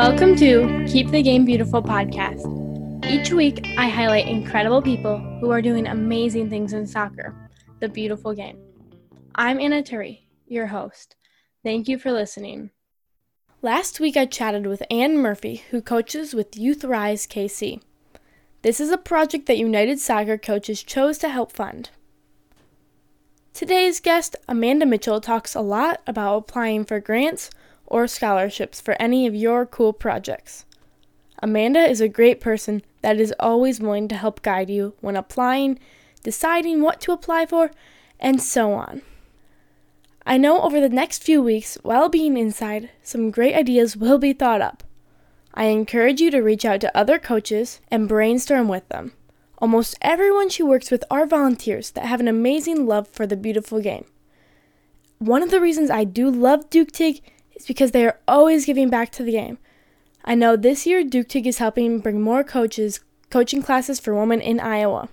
Welcome to Keep the Game Beautiful podcast. Each week, I highlight incredible people who are doing amazing things in soccer, the beautiful game. I'm Anna Turi, your host. Thank you for listening. Last week, I chatted with Anne Murphy, who coaches with Youth Rise KC. This is a project that United Soccer coaches chose to help fund. Today's guest, Amanda Mitchell, talks a lot about applying for grants or scholarships for any of your cool projects. Amanda is a great person that is always willing to help guide you when applying, deciding what to apply for, and so on. I know over the next few weeks, while being inside, some great ideas will be thought up. I encourage you to reach out to other coaches and brainstorm with them. Almost everyone she works with are volunteers that have an amazing love for the beautiful game. One of the reasons I do love Duke Tig is because they are always giving back to the game. I know this year Duke Tig is helping bring more coaches coaching classes for women in Iowa.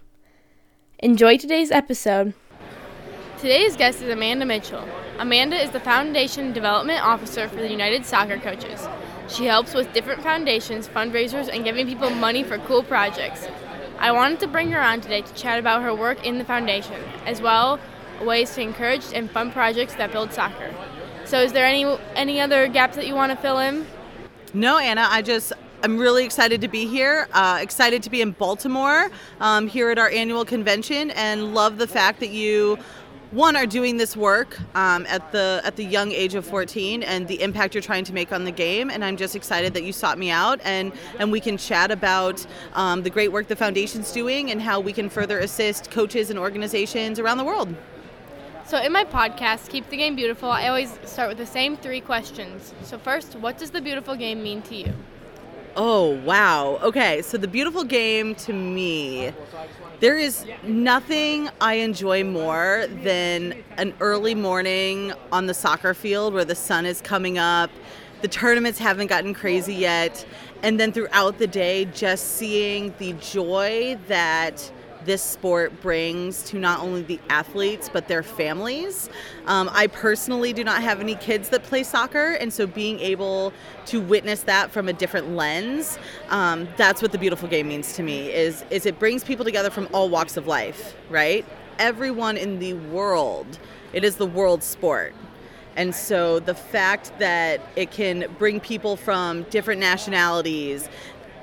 Enjoy today's episode. Today's guest is Amanda Mitchell. Amanda is the Foundation Development Officer for the United Soccer Coaches. She helps with different foundations, fundraisers, and giving people money for cool projects. I wanted to bring her on today to chat about her work in the foundation, as well ways to encourage and fund projects that build soccer. So, is there any any other gaps that you want to fill in? No, Anna. I just I'm really excited to be here. Uh, excited to be in Baltimore um, here at our annual convention, and love the fact that you one are doing this work um, at the at the young age of 14 and the impact you're trying to make on the game and i'm just excited that you sought me out and and we can chat about um, the great work the foundation's doing and how we can further assist coaches and organizations around the world so, in my podcast, Keep the Game Beautiful, I always start with the same three questions. So, first, what does the beautiful game mean to you? Oh, wow. Okay, so the beautiful game to me, there is nothing I enjoy more than an early morning on the soccer field where the sun is coming up. The tournaments haven't gotten crazy yet. And then throughout the day, just seeing the joy that this sport brings to not only the athletes but their families. Um, I personally do not have any kids that play soccer, and so being able to witness that from a different lens, um, that's what the beautiful game means to me. Is is it brings people together from all walks of life, right? Everyone in the world. It is the world sport. And so the fact that it can bring people from different nationalities,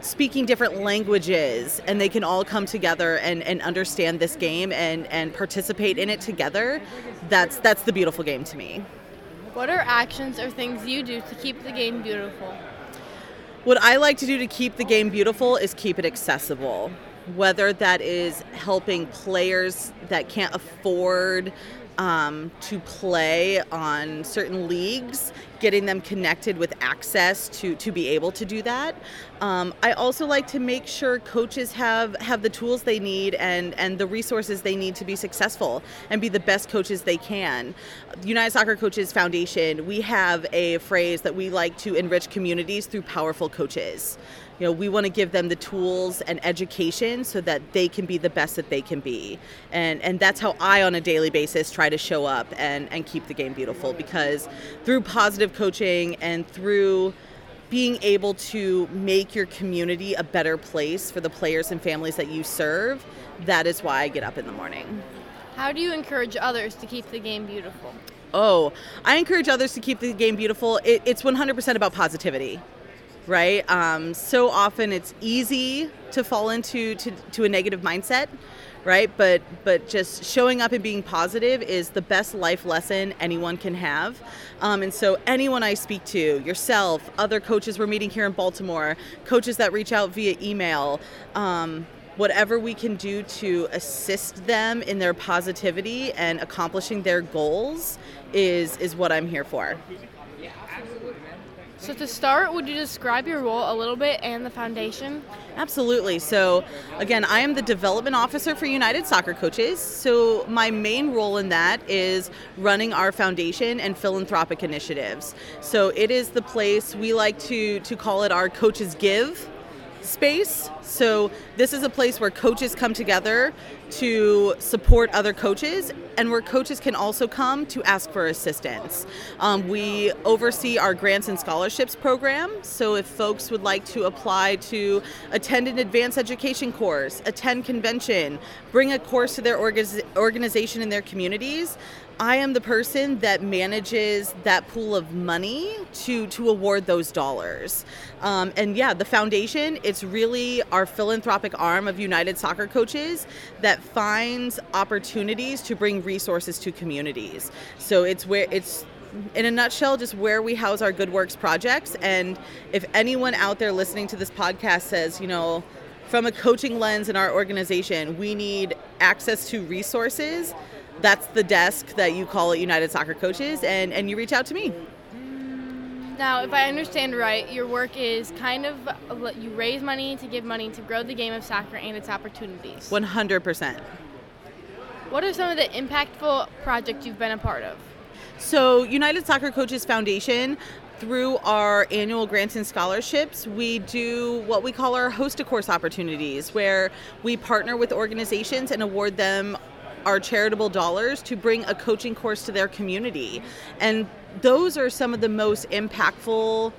speaking different languages and they can all come together and, and understand this game and, and participate in it together that's that's the beautiful game to me. What are actions or things you do to keep the game beautiful? What i like to do to keep the game beautiful is keep it accessible whether that is helping players that can't afford um, to play on certain leagues, getting them connected with access to to be able to do that. Um, I also like to make sure coaches have have the tools they need and and the resources they need to be successful and be the best coaches they can. United Soccer Coaches Foundation, we have a phrase that we like to enrich communities through powerful coaches you know we want to give them the tools and education so that they can be the best that they can be. And and that's how i on a daily basis try to show up and and keep the game beautiful because through positive coaching and through being able to make your community a better place for the players and families that you serve that is why i get up in the morning. How do you encourage others to keep the game beautiful? Oh i encourage others to keep the game beautiful. It, it's 100% about positivity right? Um, so often it's easy to fall into to, to a negative mindset, right? But but just showing up and being positive is the best life lesson anyone can have. Um, and so anyone I speak to, yourself, other coaches we're meeting here in Baltimore, coaches that reach out via email. Um, whatever we can do to assist them in their positivity and accomplishing their goals is is what I'm here for. So, to start, would you describe your role a little bit and the foundation? Absolutely. So, again, I am the development officer for United Soccer Coaches. So, my main role in that is running our foundation and philanthropic initiatives. So, it is the place we like to, to call it our Coaches Give space. So, this is a place where coaches come together to support other coaches and where coaches can also come to ask for assistance. Um, we oversee our grants and scholarships program. So, if folks would like to apply to attend an advanced education course, attend convention, bring a course to their organization in their communities, I am the person that manages that pool of money to to award those dollars. Um, and yeah, the foundation it's really our philanthropic arm of United Soccer Coaches that finds opportunities to bring resources to communities. So it's where it's in a nutshell, just where we house our good works projects. And if anyone out there listening to this podcast says, you know, from a coaching lens in our organization, we need access to resources that's the desk that you call at United Soccer Coaches, and, and you reach out to me. Now, if I understand right, your work is kind of you raise money to give money to grow the game of soccer and its opportunities. 100%. What are some of the impactful projects you've been a part of? So, United Soccer Coaches Foundation through our annual grants and scholarships, we do what we call our host a course opportunities, where we partner with organizations and award them our charitable dollars to bring a coaching course to their community. And those are some of the most impactful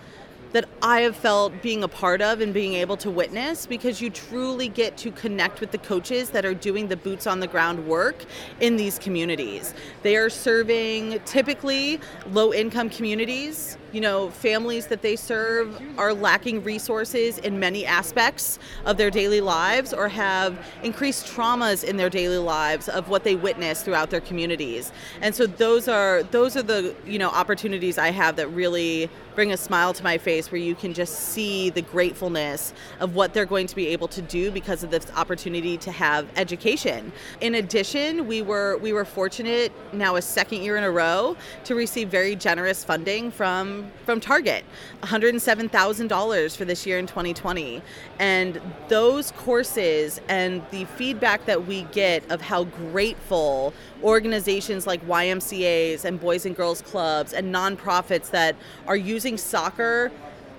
that I have felt being a part of and being able to witness because you truly get to connect with the coaches that are doing the boots on the ground work in these communities. They are serving typically low income communities you know, families that they serve are lacking resources in many aspects of their daily lives or have increased traumas in their daily lives of what they witness throughout their communities. And so those are those are the, you know, opportunities I have that really bring a smile to my face where you can just see the gratefulness of what they're going to be able to do because of this opportunity to have education. In addition, we were we were fortunate now a second year in a row to receive very generous funding from from Target, $107,000 for this year in 2020. And those courses and the feedback that we get of how grateful organizations like YMCA's and Boys and Girls Clubs and nonprofits that are using soccer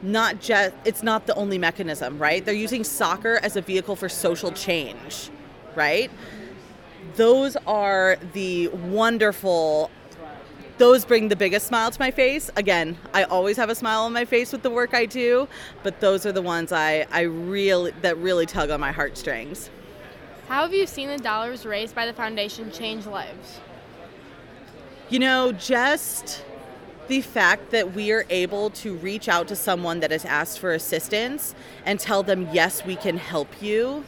not just it's not the only mechanism, right? They're using soccer as a vehicle for social change, right? Those are the wonderful those bring the biggest smile to my face. Again, I always have a smile on my face with the work I do, but those are the ones I, I really that really tug on my heartstrings. How have you seen the dollars raised by the foundation change lives? You know, just the fact that we are able to reach out to someone that has asked for assistance and tell them, yes, we can help you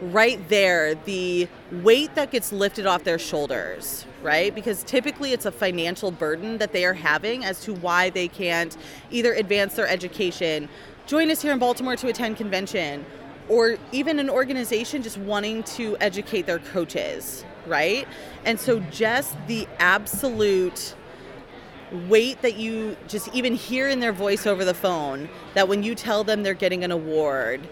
right there the weight that gets lifted off their shoulders, right? Because typically it's a financial burden that they are having as to why they can't either advance their education, join us here in Baltimore to attend convention, or even an organization just wanting to educate their coaches, right? And so just the absolute weight that you just even hear in their voice over the phone that when you tell them they're getting an award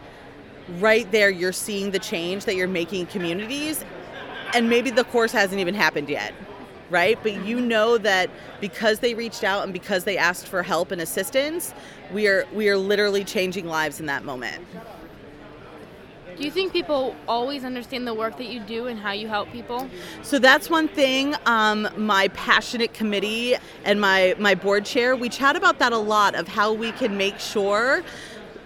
right there you're seeing the change that you're making in communities. And maybe the course hasn't even happened yet right? But you know that because they reached out and because they asked for help and assistance we are we are literally changing lives in that moment do you think people always understand the work that you do and how you help people? So that's one thing. Um, my passionate committee and my my board chair, we chat about that a lot of how we can make sure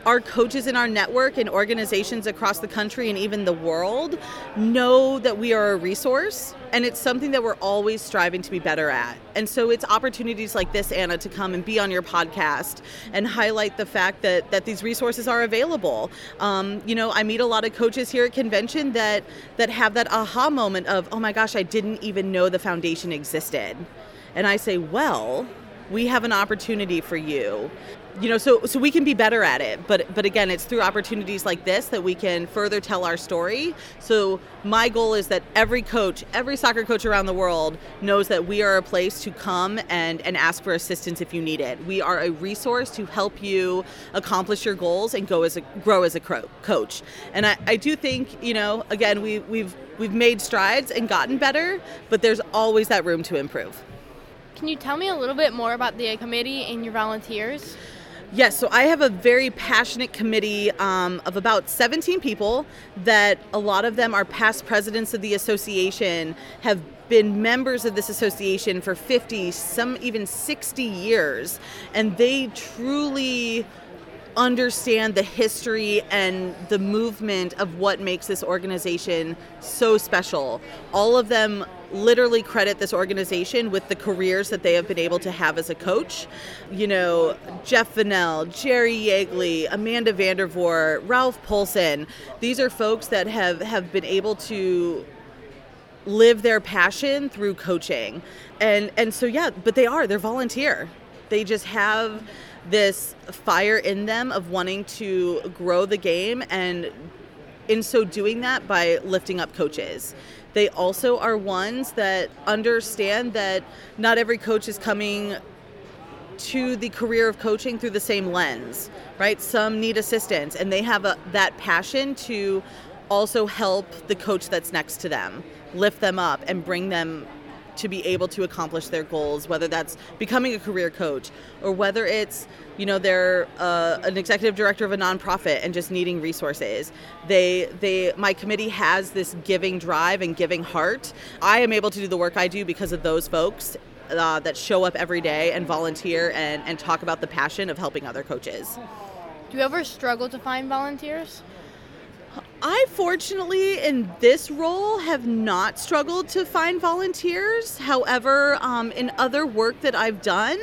our coaches in our network and organizations across the country and even the world know that we are a resource and it's something that we're always striving to be better at. And so it's opportunities like this, Anna, to come and be on your podcast and highlight the fact that that these resources are available. Um, you know, I meet a lot of coaches here at convention that that have that aha moment of, oh my gosh, I didn't even know the foundation existed. And I say, well, we have an opportunity for you you know so so we can be better at it but but again it's through opportunities like this that we can further tell our story. So my goal is that every coach every soccer coach around the world knows that we are a place to come and and ask for assistance if you need it. We are a resource to help you accomplish your goals and go as a grow as a coach. And i, I do think you know again we we've we've made strides and gotten better but there's always that room to improve. Can you tell me a little bit more about the committee and your volunteers Yes, so I have a very passionate committee um, of about 17 people that a lot of them are past presidents of the association, have been members of this association for 50, some even 60 years, and they truly understand the history and the movement of what makes this organization so special. All of them literally credit this organization with the careers that they have been able to have as a coach. You know, Jeff Vennell, Jerry Yeagley, Amanda Vandervort, Ralph Polson. These are folks that have, have been able to live their passion through coaching. And and so yeah, but they are, they're volunteer. They just have this fire in them of wanting to grow the game and in so doing that by lifting up coaches. They also are ones that understand that not every coach is coming to the career of coaching through the same lens, right? Some need assistance and they have a, that passion to also help the coach that's next to them, lift them up and bring them to be able to accomplish their goals, whether that's becoming a career coach or whether it's, you know, they're uh, an executive director of a nonprofit and just needing resources. They, they, my committee has this giving drive and giving heart. I am able to do the work I do because of those folks uh, that show up every day and volunteer and, and talk about the passion of helping other coaches. Do you ever struggle to find volunteers? I fortunately, in this role, have not struggled to find volunteers. However, um, in other work that I've done,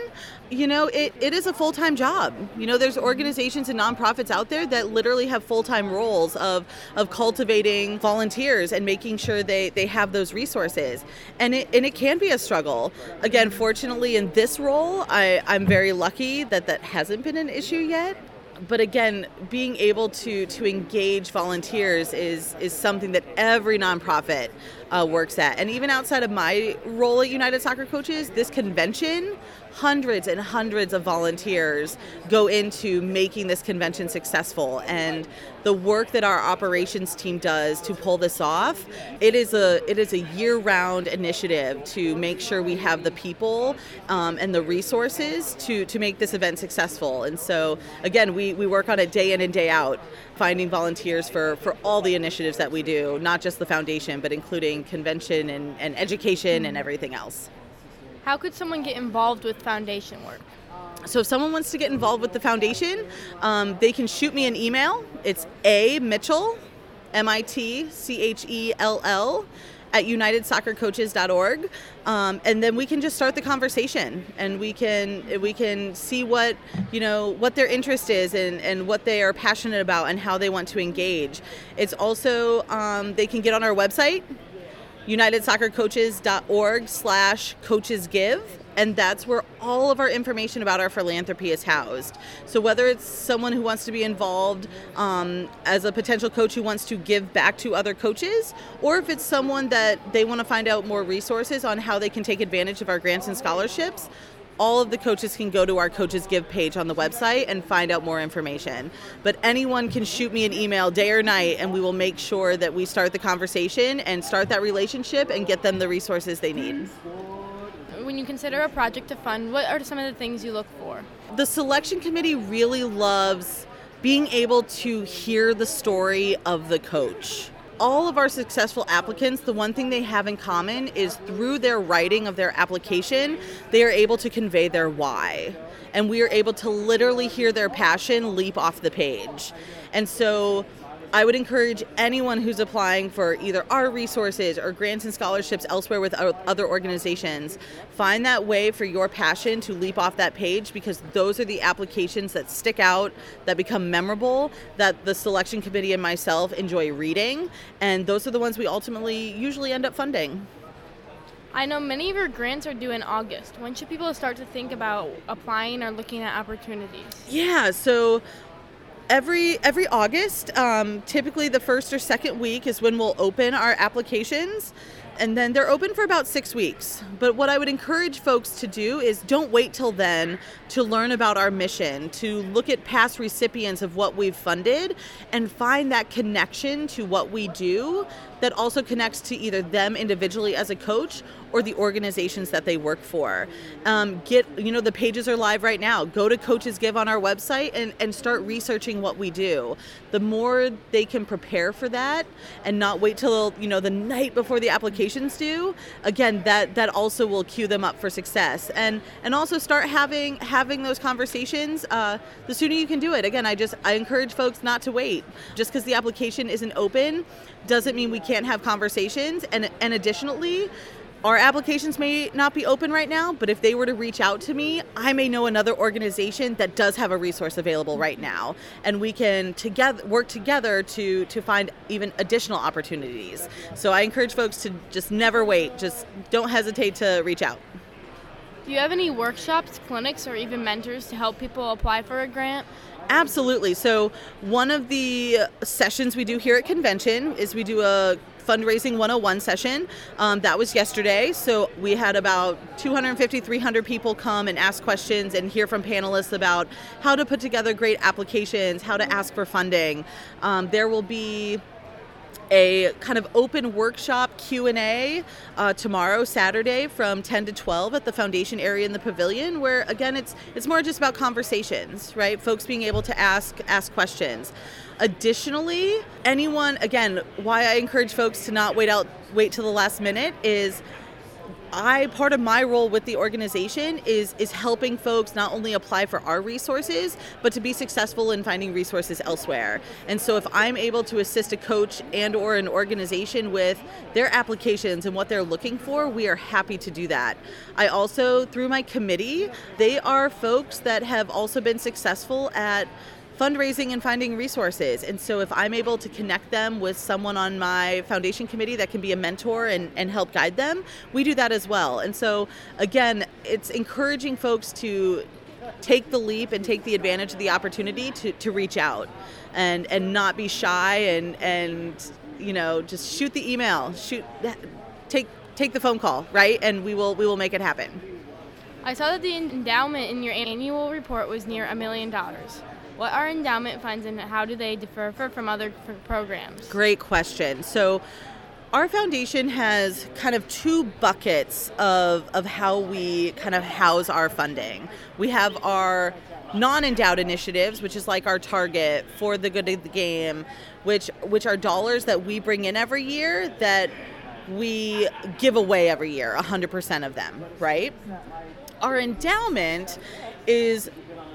you know, it, it is a full time job. You know, there's organizations and nonprofits out there that literally have full time roles of, of cultivating volunteers and making sure they, they have those resources. And it, and it can be a struggle. Again, fortunately, in this role, I, I'm very lucky that that hasn't been an issue yet but again, being able to to engage volunteers is is something that every nonprofit uh, works at. And even outside of my role at United Soccer Coaches, this convention hundreds and hundreds of volunteers go into making this convention successful. And the work that our operations team does to pull this off it is a it is a year-round initiative to make sure we have the people um, and the resources to to make this event successful. And so again we we work on it day in and day out finding volunteers for for all the initiatives that we do not just the foundation but including convention and, and education and everything else how could someone get involved with foundation work? So if someone wants to get involved with the foundation, um, they can shoot me an email. It's a Mitchell, M I T C H E L L, at unitedsoccercoaches.org, um, and then we can just start the conversation, and we can we can see what you know what their interest is and and what they are passionate about and how they want to engage. It's also um, they can get on our website unitedsoccercoaches.org slash coachesgive and that's where all of our information about our philanthropy is housed. So whether it's someone who wants to be involved um, as a potential coach who wants to give back to other coaches or if it's someone that they want to find out more resources on how they can take advantage of our grants and scholarships all of the coaches can go to our Coaches Give page on the website and find out more information. But anyone can shoot me an email day or night, and we will make sure that we start the conversation and start that relationship and get them the resources they need. When you consider a project to fund, what are some of the things you look for? The selection committee really loves being able to hear the story of the coach all of our successful applicants, the one thing they have in common is through their writing of their application, they are able to convey their why. And we are able to literally hear their passion leap off the page. And so I would encourage anyone who's applying for either our resources or grants and scholarships elsewhere with other organizations, find that way for your passion to leap off that page because those are the applications that stick out, that become memorable, that the selection committee and myself enjoy reading, and those are the ones we ultimately usually end up funding. I know many of your grants are due in August. When should people start to think about applying or looking at opportunities? Yeah, so every every August, um, typically the first or second week is when we'll open our applications. and then they're open for about six weeks. But what I would encourage folks to do is don't wait till then to learn about our mission, to look at past recipients of what we've funded and find that connection to what we do that also connects to either them individually as a coach or the organizations that they work for. Um, get, you know, the pages are live right now. Go to Coaches Give on our website and, and start researching what we do. The more they can prepare for that and not wait till, you know, the night before the applications due, again, that, that also will cue them up for success. And, and also start having, having those conversations. Uh, the sooner you can do it. Again, I just, I encourage folks not to wait. Just because the application isn't open doesn't mean we can't have conversations. And, and additionally, our applications may not be open right now, but if they were to reach out to me, I may know another organization that does have a resource available right now, and we can together work together to to find even additional opportunities. So I encourage folks to just never wait. Just don't hesitate to reach out. Do you have any workshops, clinics, or even mentors to help people apply for a grant? Absolutely. So, one of the sessions we do here at convention is we do a fundraising 101 session. Um, that was yesterday. So we had about 250, 300 people come and ask questions and hear from panelists about how to put together great applications, how to ask for funding. Um, there will be a kind of open workshop q&a uh, tomorrow saturday from 10 to 12 at the foundation area in the pavilion where again it's it's more just about conversations right? Folks being able to ask ask questions. Additionally, anyone again, why I encourage folks to not wait out wait till the last minute is I part of my role with the organization is is helping folks not only apply for our resources but to be successful in finding resources elsewhere. And so if I'm able to assist a coach and or an organization with their applications and what they're looking for, we are happy to do that. I also through my committee, they are folks that have also been successful at fundraising and finding resources. And so if I'm able to connect them with someone on my foundation committee that can be a mentor and, and help guide them, we do that as well. And so again, it's encouraging folks to take the leap and take the advantage of the opportunity to, to reach out and, and not be shy and, and you know just shoot the email shoot take take the phone call right and we will we will make it happen I saw that the endowment in your annual report was near a million dollars. What are endowment funds and how do they differ from other programs? Great question. So, our foundation has kind of two buckets of, of how we kind of house our funding. We have our non-endowed initiatives, which is like our target for the good of the game, which which are dollars that we bring in every year that we give away every year, 100% of them, right? Our endowment is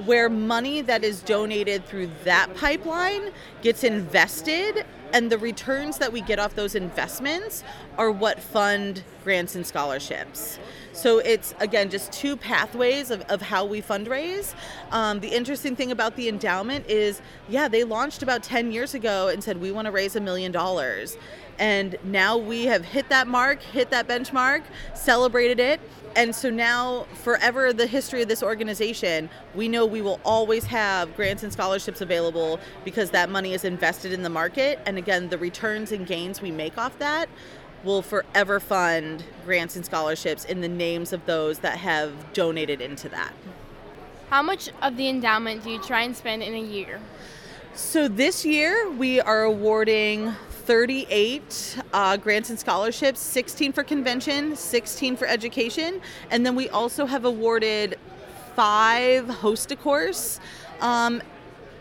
where money that is donated through that pipeline gets invested and the returns that we get off those investments are what fund grants and scholarships. So it's again just two pathways of, of how we fundraise. Um, the interesting thing about the endowment is, yeah, they launched about 10 years ago and said we want to raise a million dollars. And now we have hit that mark, hit that benchmark, celebrated it. And so now forever the history of this organization we know we will always have grants and scholarships available because that money is invested in the market. And again the returns and gains we make off that will forever fund grants and scholarships in the names of those that have donated into that. How much of the endowment do you try and spend in a year? So this year we are awarding 38 uh, grants and scholarships 16 for convention 16 for education and then we also have awarded five host a course um,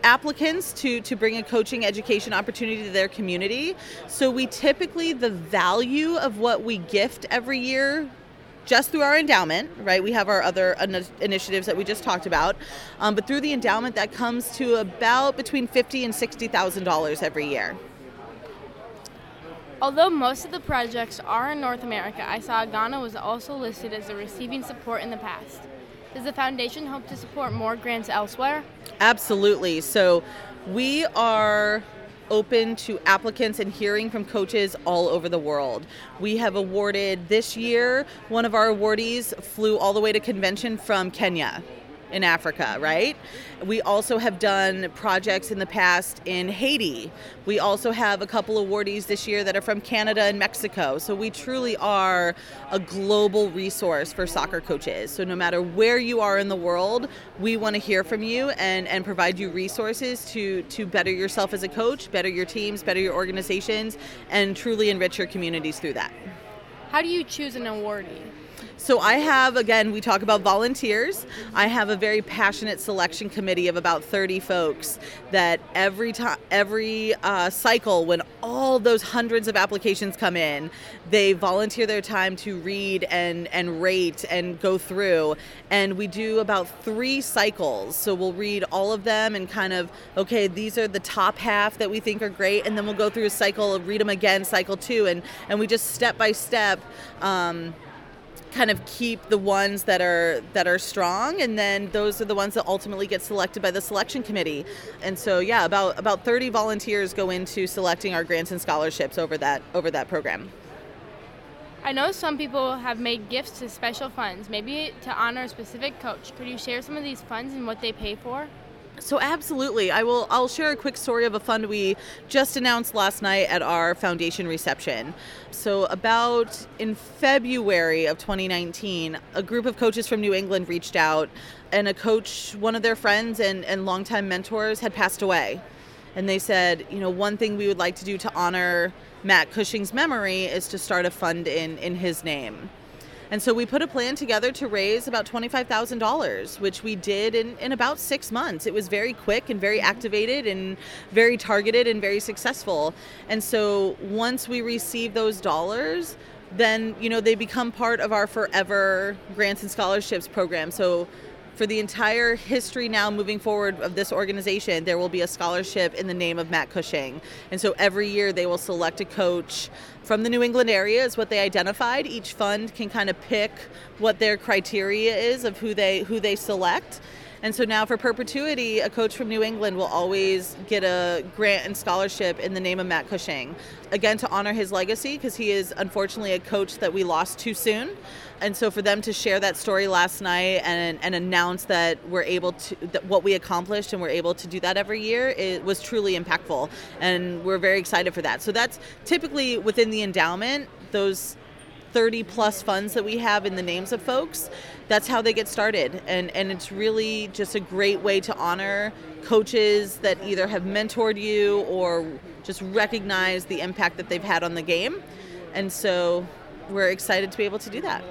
applicants to to bring a coaching education opportunity to their community so we typically the value of what we gift every year just through our endowment, right? We have our other initiatives that we just talked about, um, but through the endowment, that comes to about between fifty and sixty thousand dollars every year. Although most of the projects are in North America, I saw Ghana was also listed as a receiving support in the past. Does the foundation hope to support more grants elsewhere? Absolutely. So we are open to applicants and hearing from coaches all over the world. We have awarded this year, one of our awardees flew all the way to convention from Kenya in Africa, right? We also have done projects in the past in Haiti. We also have a couple awardees this year that are from Canada and Mexico. So we truly are a global resource for soccer coaches. So no matter where you are in the world, we want to hear from you and, and provide you resources to, to better yourself as a coach, better your teams, better your organizations, and truly enrich your communities through that. How do you choose an awardee? So I have again we talk about volunteers. I have a very passionate selection committee of about 30 folks that every time every uh, cycle when all those hundreds of applications come in, they volunteer their time to read and and rate and go through and we do about 3 cycles. So we'll read all of them and kind of okay, these are the top half that we think are great and then we'll go through a cycle, read them again, cycle 2 and and we just step by step um, kind of keep the ones that are that are strong and then those are the ones that ultimately get selected by the selection committee and so yeah about about 30 volunteers go into selecting our grants and scholarships over that over that program I know some people have made gifts to special funds, maybe to honor a specific coach. Could you share some of these funds and what they pay for? So absolutely, I will. I'll share a quick story of a fund we just announced last night at our foundation reception. So about in February of 2019, a group of coaches from New England reached out, and a coach, one of their friends and and longtime mentors, had passed away, and they said, you know, one thing we would like to do to honor Matt Cushing's memory is to start a fund in in his name. And so we put a plan together to raise about $25,000, which we did in, in about six months. It was very quick and very activated and very targeted and very successful. And so once we receive those dollars, then you know they become part of our forever grants and scholarships program. So for the entire history now moving forward of this organization, there will be a scholarship in the name of Matt Cushing. And so every year they will select a coach from the New England area is what they identified. Each fund can kind of pick what their criteria is of who they who they select. And so now for perpetuity, a coach from New England will always get a grant and scholarship in the name of Matt Cushing. Again, to honor his legacy, because he is unfortunately a coach that we lost too soon. And so for them to share that story last night and, and announce that we're able to, that what we accomplished and we're able to do that every year, it was truly impactful. And we're very excited for that. So that's typically within the endowment, those 30 plus funds that we have in the names of folks that's how they get started and and it's really just a great way to honor coaches that either have mentored you or just recognize the impact that they've had on the game and so we're excited to be able to do that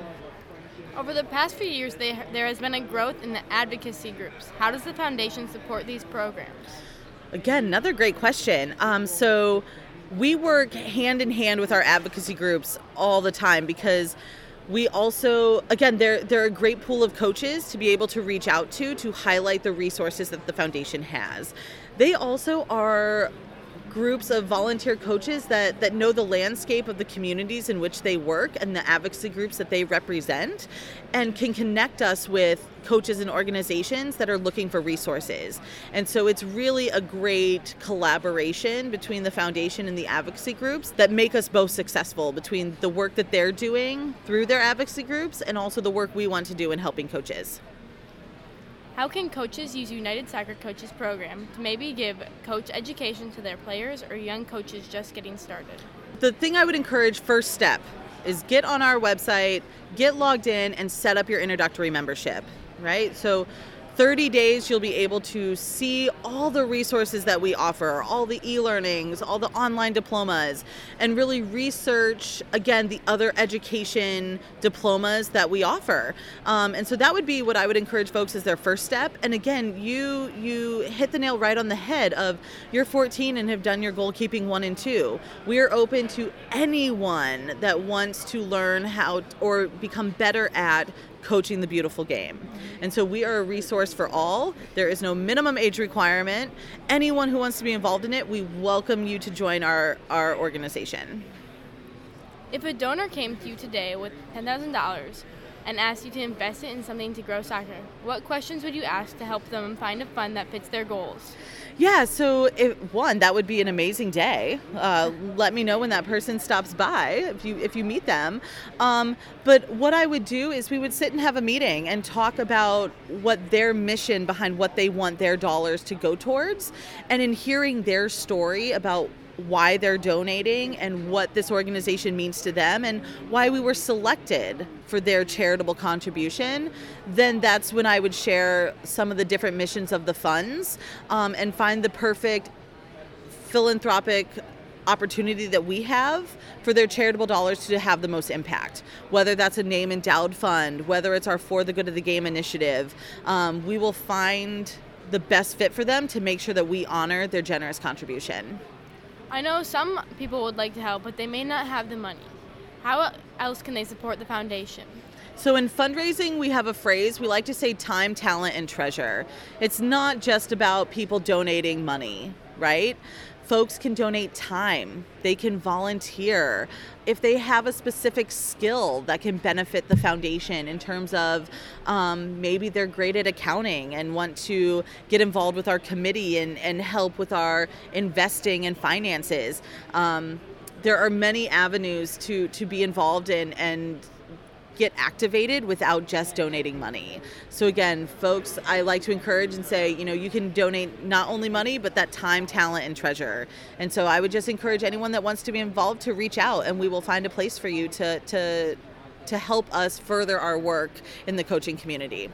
over the past few years they, there has been a growth in the advocacy groups. How does the foundation support these programs? Again another great question. Um, so we work hand in hand with our advocacy groups all the time because we also again they're they're a great pool of coaches to be able to reach out to to highlight the resources that the foundation has. They also are groups of volunteer coaches that, that know the landscape of the communities in which they work and the advocacy groups that they represent and can connect us with coaches and organizations that are looking for resources. And so it's really a great collaboration between the foundation and the advocacy groups that make us both successful between the work that they're doing through their advocacy groups and also the work we want to do in helping coaches. How can coaches use United Soccer Coaches program to maybe give coach education to their players or young coaches just getting started? The thing I would encourage first step is get on our website, get logged in and set up your introductory membership, right? So 30 days, you'll be able to see all the resources that we offer, all the e learnings, all the online diplomas, and really research, again, the other education diplomas that we offer. Um, and so that would be what I would encourage folks as their first step. And again, you, you hit the nail right on the head of you're 14 and have done your goalkeeping one and two. We are open to anyone that wants to learn how or become better at coaching the beautiful game. And so we are a resource for all. There is no minimum age requirement. Anyone who wants to be involved in it, we welcome you to join our, our organization. If a donor came to you today with $10,000, and asked you to invest it in something to grow soccer, what questions would you ask to help them find a fund that fits their goals? Yeah, so if, one, that would be an amazing day. Uh, let me know when that person stops by if you if you meet them. Um, but what I would do is we would sit and have a meeting and talk about what their mission behind what they want their dollars to go towards, and in hearing their story about why they're donating and what this organization means to them and why we were selected for their charitable contribution, then that's when I would share some of the different missions of the funds um, and find the perfect philanthropic opportunity that we have for their charitable dollars to have the most impact. Whether that's a name endowed fund, whether it's our For the Good of the Game initiative, um, we will find the best fit for them to make sure that we honor their generous contribution. I know some people would like to help, but they may not have the money. How else can they support the foundation? So, in fundraising, we have a phrase we like to say time, talent, and treasure. It's not just about people donating money, right? Folks can donate time, they can volunteer. If they have a specific skill that can benefit the foundation in terms of um, maybe they're great at accounting and want to get involved with our committee and, and help with our investing and finances. Um, there are many avenues to, to be involved in and get activated without just donating money. So again, folks, I like to encourage and say, you know, you can donate not only money, but that time, talent, and treasure. And so I would just encourage anyone that wants to be involved to reach out, and we will find a place for you to to to help us further our work in the coaching community.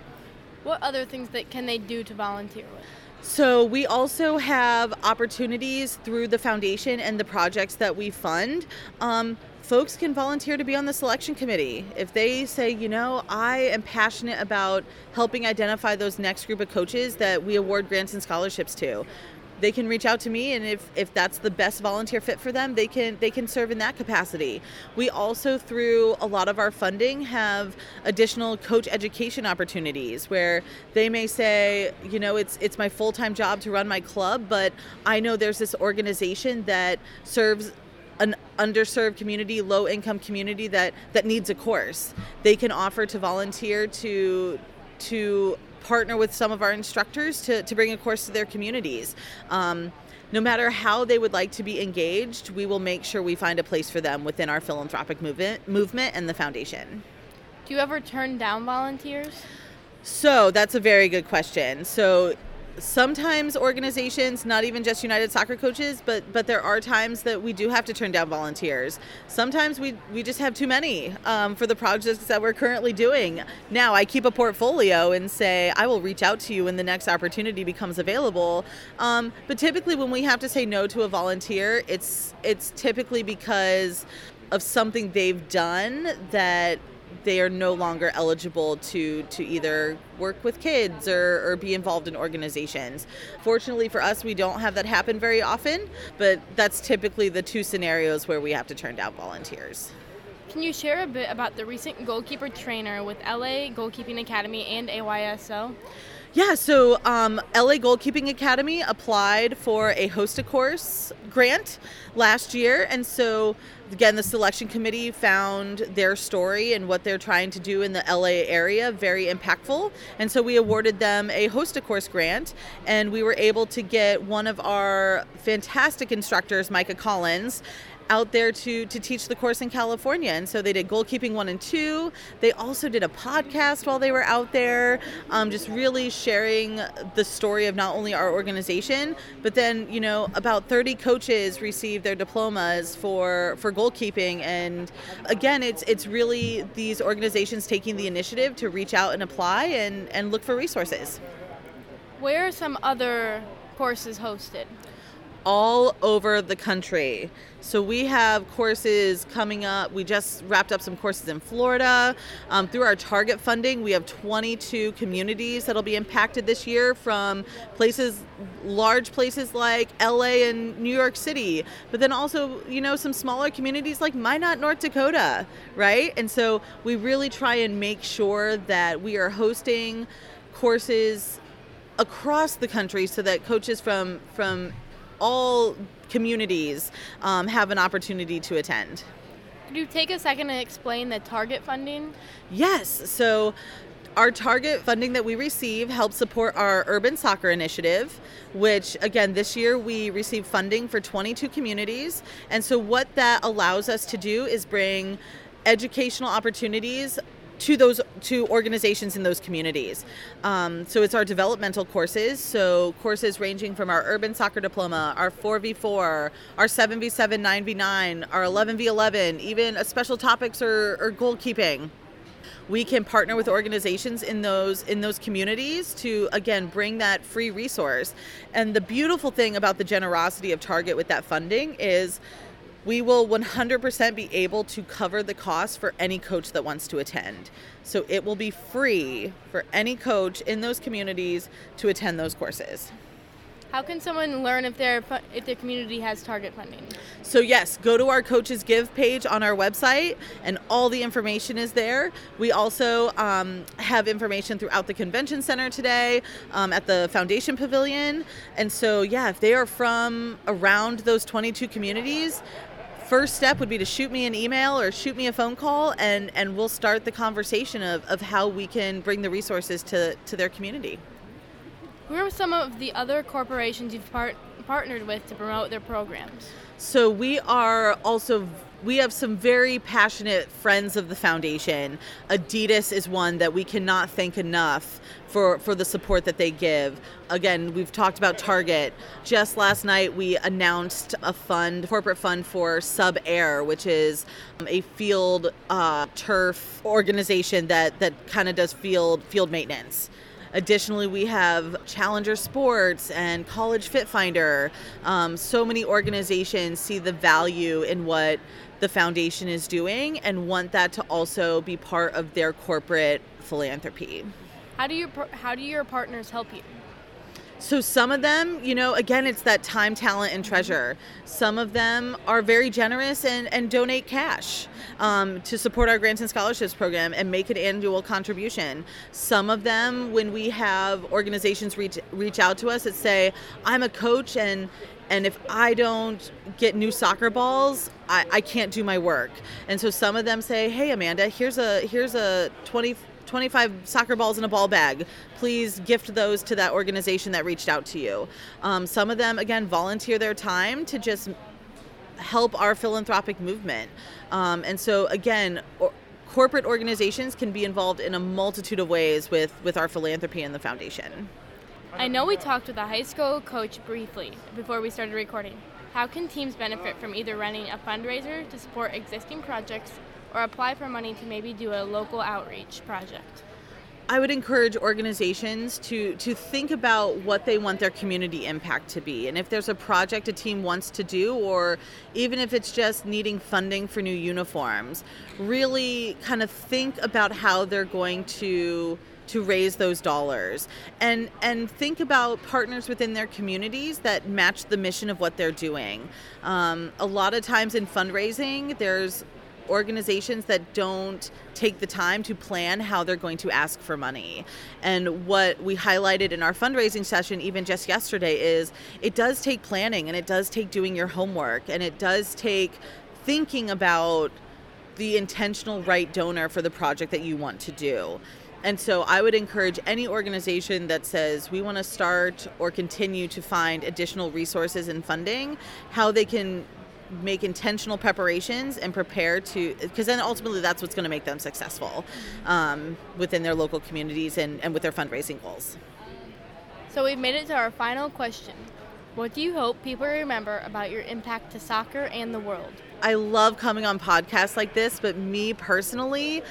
What other things that can they do to volunteer with? So, we also have opportunities through the foundation and the projects that we fund. Um, folks can volunteer to be on the selection committee. If they say, you know, I am passionate about helping identify those next group of coaches that we award grants and scholarships to, they can reach out to me and if, if that's the best volunteer fit for them they can they can serve in that capacity we also through a lot of our funding have additional coach education opportunities where they may say you know it's it's my full-time job to run my club but i know there's this organization that serves an underserved community, low income community that that needs a course. They can offer to volunteer to to partner with some of our instructors to, to bring a course to their communities. Um, no matter how they would like to be engaged, we will make sure we find a place for them within our philanthropic movement, movement and the foundation. Do you ever turn down volunteers? So that's a very good question. So sometimes organizations not even just united soccer coaches but but there are times that we do have to turn down volunteers. Sometimes we we just have too many um, for the projects that we're currently doing. Now i keep a portfolio and say i will reach out to you when the next opportunity becomes available. Um, but typically when we have to say no to a volunteer it's it's typically because of something they've done that they are no longer eligible to to either work with kids or, or be involved in organizations. Fortunately for us, we don't have that happen very often, but that's typically the two scenarios where we have to turn down volunteers. Can you share a bit about the recent goalkeeper trainer with LA Goalkeeping Academy and AYSO? Yeah, so um, LA Goalkeeping Academy applied for a host a course grant last year, and so again, the selection committee found their story and what they're trying to do in the LA area very impactful, and so we awarded them a host a course grant, and we were able to get one of our fantastic instructors, Micah Collins out there to to teach the course in California. And so they did goalkeeping one and two. They also did a podcast while they were out there, um, just really sharing the story of not only our organization, but then you know about 30 coaches received their diplomas for for goalkeeping. And again, it's it's really these organizations taking the initiative to reach out and apply and and look for resources. Where are some other courses hosted? All over the country. So we have courses coming up. We just wrapped up some courses in Florida. Um, through our target funding, we have 22 communities that'll be impacted this year from places, large places like LA and New York City, but then also, you know, some smaller communities like Minot, North Dakota, right? And so we really try and make sure that we are hosting courses across the country so that coaches from from all communities um, have an opportunity to attend. Could you take a second to explain the target funding? Yes. So, our target funding that we receive helps support our urban soccer initiative, which again this year we received funding for 22 communities. And so, what that allows us to do is bring educational opportunities to those to organizations in those communities. Um, so it's our developmental courses. So courses ranging from our urban soccer diploma, our 4v4, our 7v7, 9v9, our 11v11, even a special topics or, or goalkeeping. We can partner with organizations in those in those communities to again bring that free resource. And the beautiful thing about the generosity of Target with that funding is we will 100% be able to cover the cost for any coach that wants to attend. So it will be free for any coach in those communities to attend those courses. How can someone learn if their if their community has target funding? So yes, go to our coaches give page on our website, and all the information is there. We also um, have information throughout the convention center today, um, at the foundation pavilion, and so yeah, if they are from around those 22 communities, first step would be to shoot me an email or shoot me a phone call and, and we'll start the conversation of, of how we can bring the resources to, to their community. Who are some of the other corporations you've part- partnered with to promote their programs? So we are also we have some very passionate friends of the foundation. Adidas is one that we cannot thank enough for, for the support that they give. Again, we've talked about Target. Just last night, we announced a fund, corporate fund for SubAir, which is a field uh, turf organization that, that kind of does field field maintenance. Additionally, we have Challenger Sports and College Fit Finder. Um, so many organizations see the value in what the foundation is doing and want that to also be part of their corporate philanthropy. How do you how do your partners help you? So some of them, you know, again, it's that time, talent, and treasure. Some of them are very generous and, and donate cash um, to support our grants and scholarships program and make an annual contribution. Some of them, when we have organizations reach reach out to us that say, "I'm a coach and and if I don't get new soccer balls, I, I can't do my work." And so some of them say, "Hey, Amanda, here's a here's a 20 25 soccer balls in a ball bag. Please gift those to that organization that reached out to you. Um, some of them, again, volunteer their time to just help our philanthropic movement. Um, and so, again, or, corporate organizations can be involved in a multitude of ways with, with our philanthropy and the foundation. I know we talked with a high school coach briefly before we started recording. How can teams benefit from either running a fundraiser to support existing projects or apply for money to maybe do a local outreach project? I would encourage organizations to to think about what they want their community impact to be. And if there's a project a team wants to do or even if it's just needing funding for new uniforms, really kind of think about how they're going to to raise those dollars and and think about partners within their communities that match the mission of what they're doing um, a lot of times in fundraising there's organizations that don't take the time to plan how they're going to ask for money. And what we highlighted in our fundraising session, even just yesterday, is it does take planning and it does take doing your homework and it does take thinking about the intentional right donor for the project that you want to do. And so I would encourage any organization that says we want to start or continue to find additional resources and funding, how they can make intentional preparations and prepare to because then ultimately that's what's going to make them successful um, within their local communities and, and with their fundraising goals. So we've made it to our final question. What do you hope people remember about your impact to soccer and the world? I love coming on podcasts like this but me personally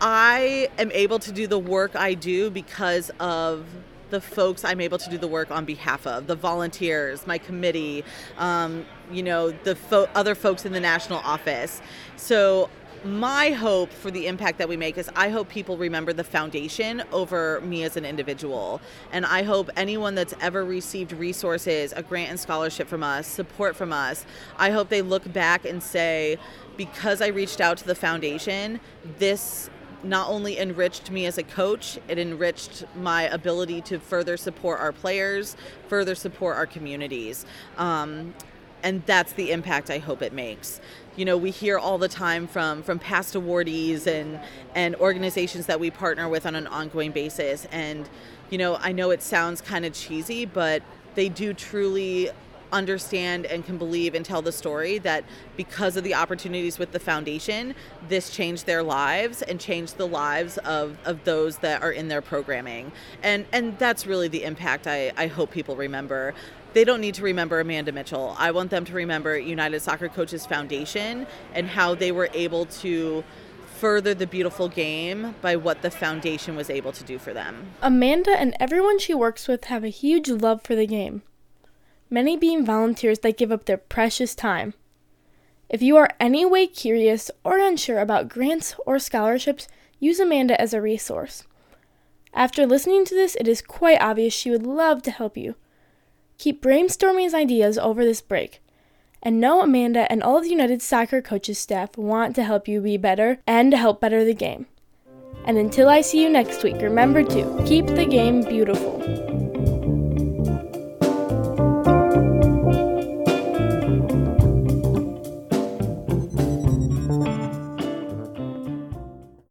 i am able to do the work i do because of the folks I'm able to do the work on behalf of, the volunteers, my committee, um, you know, the fo- other folks in the national office. So my hope for the impact that we make is I hope people remember the foundation over me as an individual. And I hope anyone that's ever received resources, a grant and scholarship from us, support from us, I hope they look back and say, because I reached out to the foundation, this not only enriched me as a coach, it enriched my ability to further support our players, further support our communities. Um, and that's the impact I hope it makes. You know, we hear all the time from from past awardees and and organizations that we partner with on an ongoing basis and you know, I know it sounds kind of cheesy, but they do truly understand and can believe and tell the story that because of the opportunities with the foundation, this changed their lives and changed the lives of, of those that are in their programming. And and that's really the impact I, I hope people remember. They don't need to remember Amanda Mitchell. I want them to remember United Soccer Coaches Foundation and how they were able to further the beautiful game by what the foundation was able to do for them. Amanda and everyone she works with have a huge love for the game many being volunteers that give up their precious time. If you are any way curious or unsure about grants or scholarships, use Amanda as a resource. After listening to this, it is quite obvious she would love to help you. Keep brainstorming ideas over this break. And know Amanda and all of the United Soccer Coaches staff want to help you be better and to help better the game. And until I see you next week, remember to keep the game beautiful.